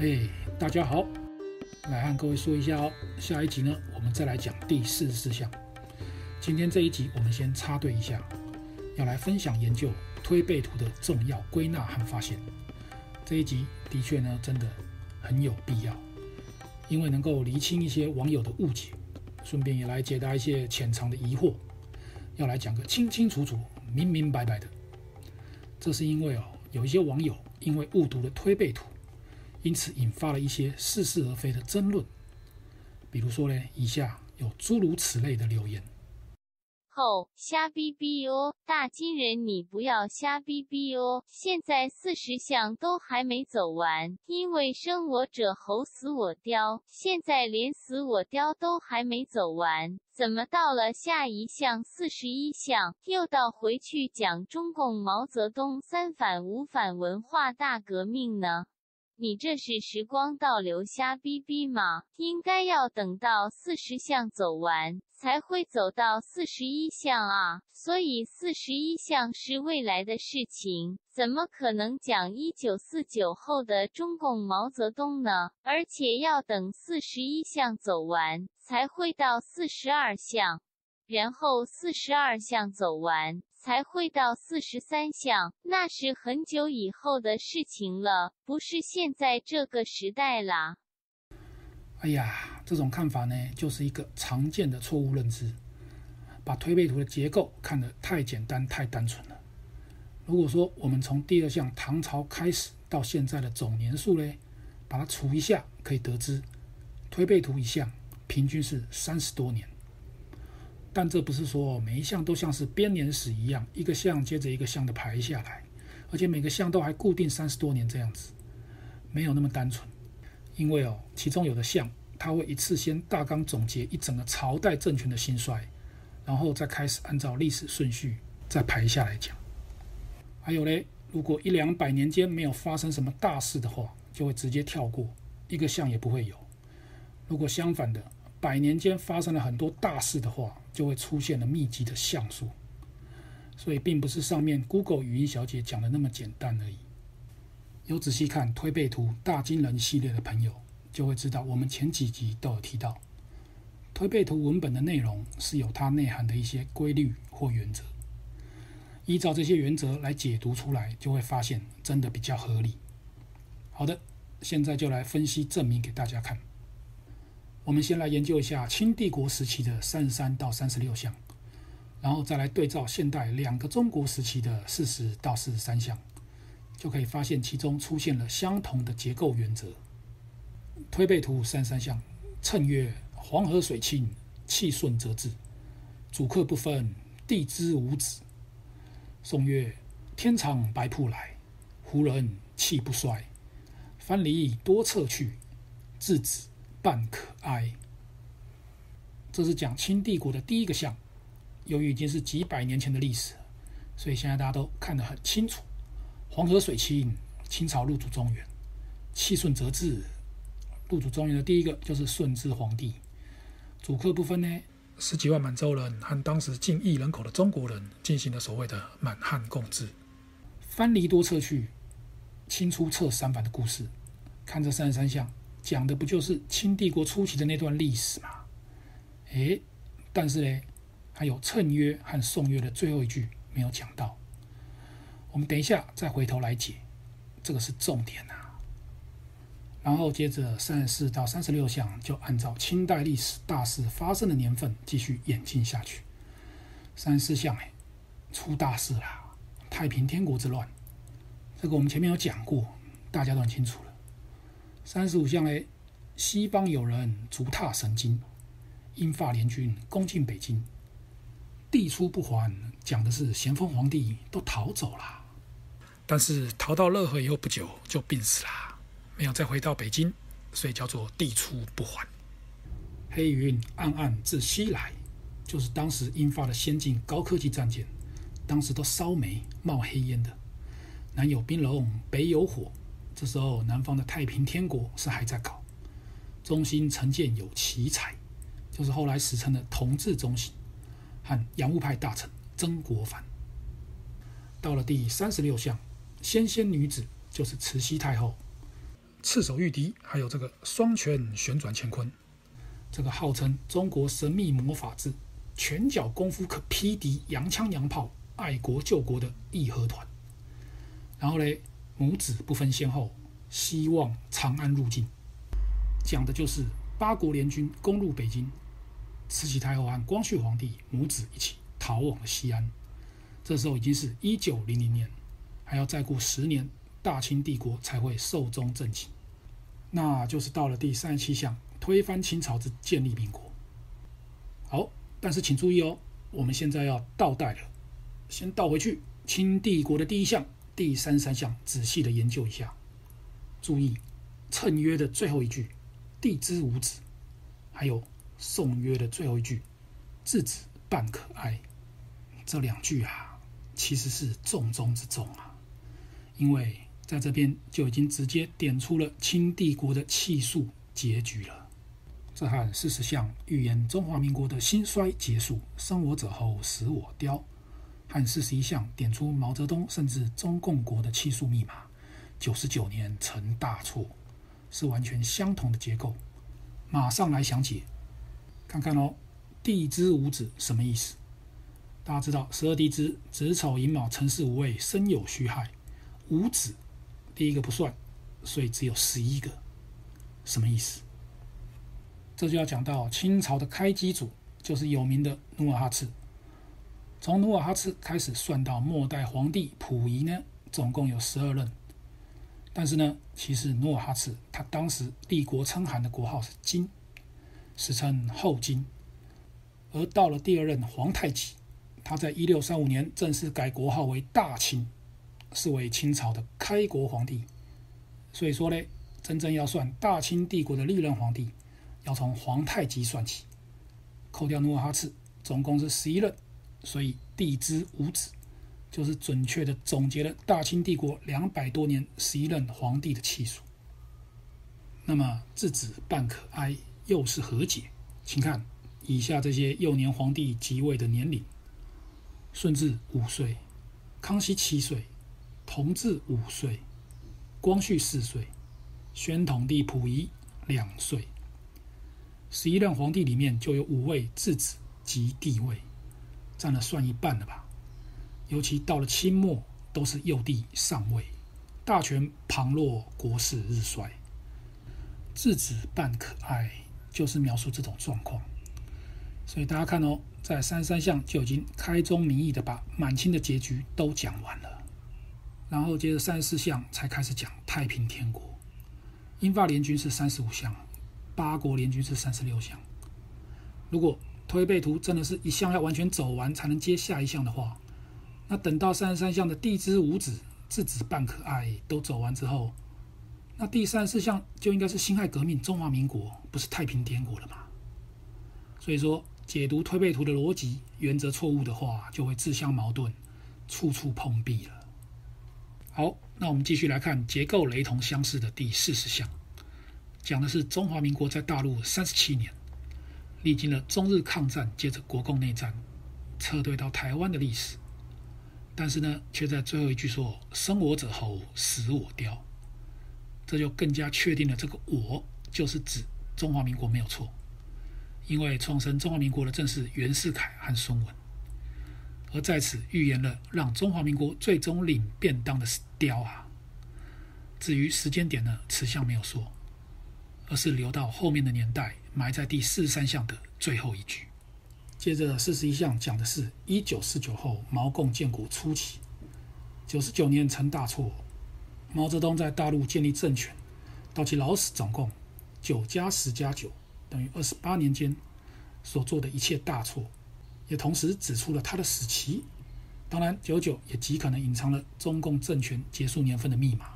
嘿，大家好，来和各位说一下哦。下一集呢，我们再来讲第四十四项。今天这一集，我们先插队一下，要来分享研究推背图的重要归纳和发现。这一集的确呢，真的很有必要，因为能够厘清一些网友的误解，顺便也来解答一些潜藏的疑惑，要来讲个清清楚楚、明明白白的。这是因为哦，有一些网友因为误读了推背图，因此引发了一些似是而非的争论。比如说呢，以下有诸如此类的留言。后瞎逼逼哦，大金人你不要瞎逼逼哦！现在四十项都还没走完，因为生我者猴死我雕，现在连死我雕都还没走完，怎么到了下一项四十一项又倒回去讲中共毛泽东三反五反文化大革命呢？你这是时光倒流瞎逼逼吗？应该要等到四十项走完，才会走到四十一项啊！所以四十一项是未来的事情，怎么可能讲一九四九后的中共毛泽东呢？而且要等四十一项走完，才会到四十二项，然后四十二项走完。才会到四十三项，那是很久以后的事情了，不是现在这个时代啦。哎呀，这种看法呢，就是一个常见的错误认知，把推背图的结构看得太简单、太单纯了。如果说我们从第二项唐朝开始到现在的总年数呢，把它除一下，可以得知推背图一项平均是三十多年。但这不是说每一项都像是编年史一样，一个项接着一个项的排下来，而且每个项都还固定三十多年这样子，没有那么单纯。因为哦，其中有的项它会一次先大纲总结一整个朝代政权的兴衰，然后再开始按照历史顺序再排下来讲。还有嘞，如果一两百年间没有发生什么大事的话，就会直接跳过，一个项也不会有。如果相反的，百年间发生了很多大事的话，就会出现了密集的像素，所以并不是上面 Google 语音小姐讲的那么简单而已。有仔细看推背图大金人系列的朋友，就会知道我们前几集都有提到，推背图文本的内容是有它内涵的一些规律或原则，依照这些原则来解读出来，就会发现真的比较合理。好的，现在就来分析证明给大家看。我们先来研究一下清帝国时期的三十三到三十六项，然后再来对照现代两个中国时期的四十到四十三项，就可以发现其中出现了相同的结构原则。推背图三十三项，称曰：“黄河水清，气顺则治；主客不分，地支无子。”宋曰：“天长白瀑来，胡人气不衰。藩篱多侧去，稚子。”半可哀。这是讲清帝国的第一个项，由于已经是几百年前的历史，所以现在大家都看得很清楚。黄河水清，清朝入主中原，气顺则治。入主中原的第一个就是顺治皇帝。主客不分呢，十几万满洲人和当时近亿人口的中国人进行了所谓的满汉共治。藩篱多侧去，清初撤三藩的故事，看这三十三项。讲的不就是清帝国初期的那段历史吗？诶，但是呢，还有谶约和颂约的最后一句没有讲到。我们等一下再回头来解，这个是重点呐、啊。然后接着三十四到三十六项就按照清代历史大事发生的年份继续演进下去。三十四项哎，出大事啦！太平天国之乱，这个我们前面有讲过，大家都很清楚了。三十五项嘞，西方有人足踏神经，英法联军攻进北京，地出不还，讲的是咸丰皇帝都逃走了，但是逃到乐和以后不久就病死了，没有再回到北京，所以叫做地出不还。黑云暗暗自西来，就是当时英法的先进高科技战舰，当时都烧煤冒黑烟的，南有冰龙，北有火。这时候，南方的太平天国是还在搞，中兴承建有奇才，就是后来史称的同治中兴，和洋务派大臣曾国藩。到了第三十六项，纤纤女子就是慈禧太后，赤手御敌，还有这个双拳旋转乾坤，这个号称中国神秘魔法字，拳脚功夫可匹敌洋枪洋炮，爱国救国的义和团。然后嘞，母子不分先后，希望长安入境，讲的就是八国联军攻入北京，慈禧太后和光绪皇帝母子一起逃往了西安。这时候已经是一九零零年，还要再过十年，大清帝国才会寿终正寝。那就是到了第三十七项，推翻清朝之建立民国。好，但是请注意哦，我们现在要倒带了，先倒回去，清帝国的第一项。第三十三项，仔细的研究一下，注意谶曰的最后一句“地之无子”，还有颂曰的最后一句“稚子半可哀”，这两句啊，其实是重中之重啊，因为在这边就已经直接点出了清帝国的气数结局了。这和四十项预言中华民国的兴衰结束，生我者后，死我雕。和四十一项点出毛泽东甚至中共国的气数密码，九十九年成大错，是完全相同的结构。马上来详解，看看哦，地支五子什么意思？大家知道十二地支子丑寅卯辰巳午未申酉戌亥，五子第一个不算，所以只有十一个，什么意思？这就要讲到清朝的开基祖，就是有名的努尔哈赤。从努尔哈赤开始算到末代皇帝溥仪呢，总共有十二任。但是呢，其实努尔哈赤他当时立国称汗的国号是金，史称后金。而到了第二任皇太极，他在一六三五年正式改国号为大清，是为清朝的开国皇帝。所以说呢，真正要算大清帝国的历任皇帝，要从皇太极算起，扣掉努尔哈赤，总共是十一任。所以，帝之无子，就是准确的总结了大清帝国两百多年十一任皇帝的气数。那么，稚子半可哀，又是何解？请看以下这些幼年皇帝即位的年龄：顺治五岁，康熙七岁，同治五岁，光绪四岁，宣统帝溥仪两岁。十一任皇帝里面就有五位质子即帝位。占了算一半了吧，尤其到了清末，都是幼帝上位，大权旁落，国势日衰。稚子半可哀，就是描述这种状况。所以大家看哦，在三三项就已经开宗明义的把满清的结局都讲完了，然后接着三十四项才开始讲太平天国。英法联军是三十五项，八国联军是三十六项。如果推背图真的是一项要完全走完才能接下一项的话，那等到三十三项的地支五子、稚子半可爱都走完之后，那第三十四项就应该是辛亥革命、中华民国，不是太平天国了嘛？所以说，解读推背图的逻辑原则错误的话，就会自相矛盾，处处碰壁了。好，那我们继续来看结构雷同相似的第四十项，讲的是中华民国在大陆三十七年。历经了中日抗战，接着国共内战，撤退到台湾的历史，但是呢，却在最后一句说“生我者猴，死我雕”，这就更加确定了这个“我”就是指中华民国没有错，因为创生中华民国的正是袁世凯和孙文，而在此预言了让中华民国最终领便当的雕啊。至于时间点呢，此项没有说，而是留到后面的年代。埋在第四十三项的最后一句。接着四十一项讲的是一九四九后毛共建国初期，九十九年成大错，毛泽东在大陆建立政权，到其老死总共九加十加九等于二十八年间所做的一切大错，也同时指出了他的死期。当然，九九也极可能隐藏了中共政权结束年份的密码。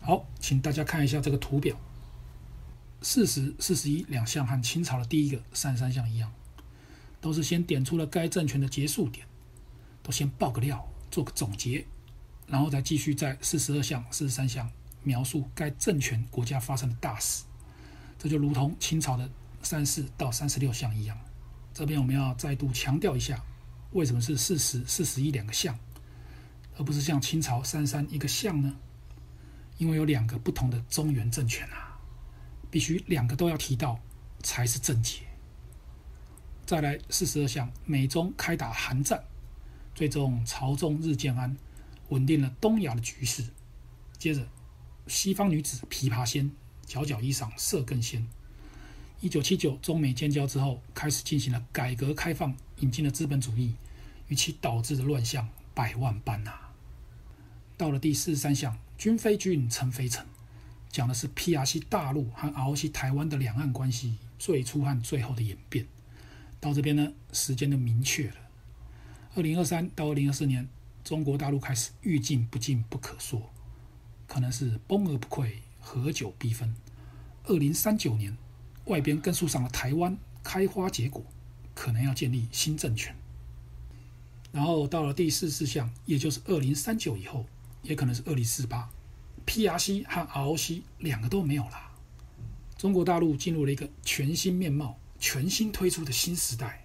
好，请大家看一下这个图表。四十、四十一两项和清朝的第一个三十三项一样，都是先点出了该政权的结束点，都先爆个料，做个总结，然后再继续在四十二项、四十三项描述该政权国家发生的大事。这就如同清朝的三四到三十六项一样。这边我们要再度强调一下，为什么是四十、四十一两个项，而不是像清朝三三一个项呢？因为有两个不同的中原政权啊，必须两个都要提到才是正解。再来四十二项，美中开打韩战，最终朝中日渐安，稳定了东亚的局势。接着，西方女子琵琶仙，皎皎衣裳色更鲜。一九七九中美建交之后，开始进行了改革开放，引进了资本主义，与其导致的乱象百万般呐、到了第四十三项，君非君，臣非臣，讲的是 PRC 大陆和 ROC 台湾的两岸关系最初和最后的演变。到这边呢，时间就明确了。二零二三到二零二四年，中国大陆开始欲进不进不可说，可能是崩而不溃，合久必分。二零三九年。外边跟树上的台湾开花结果，可能要建立新政权。然后到了第四四项，也就是二零三九以后，也可能是二零四八，PRC 和 ROC 两个都没有了。中国大陆进入了一个全新面貌、全新推出的新时代。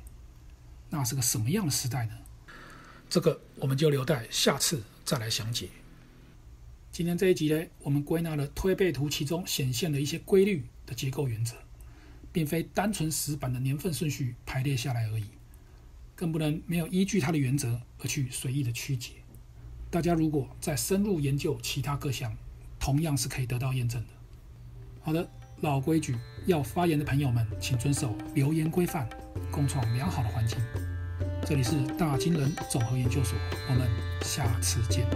那是个什么样的时代呢？这个我们就留待下次再来详解。今天这一集呢，我们归纳了推背图其中显现的一些规律的结构原则。并非单纯死板的年份顺序排列下来而已，更不能没有依据它的原则而去随意的曲解。大家如果再深入研究其他各项，同样是可以得到验证的。好的，老规矩，要发言的朋友们，请遵守留言规范，共创良好的环境。这里是大金人总和研究所，我们下次见。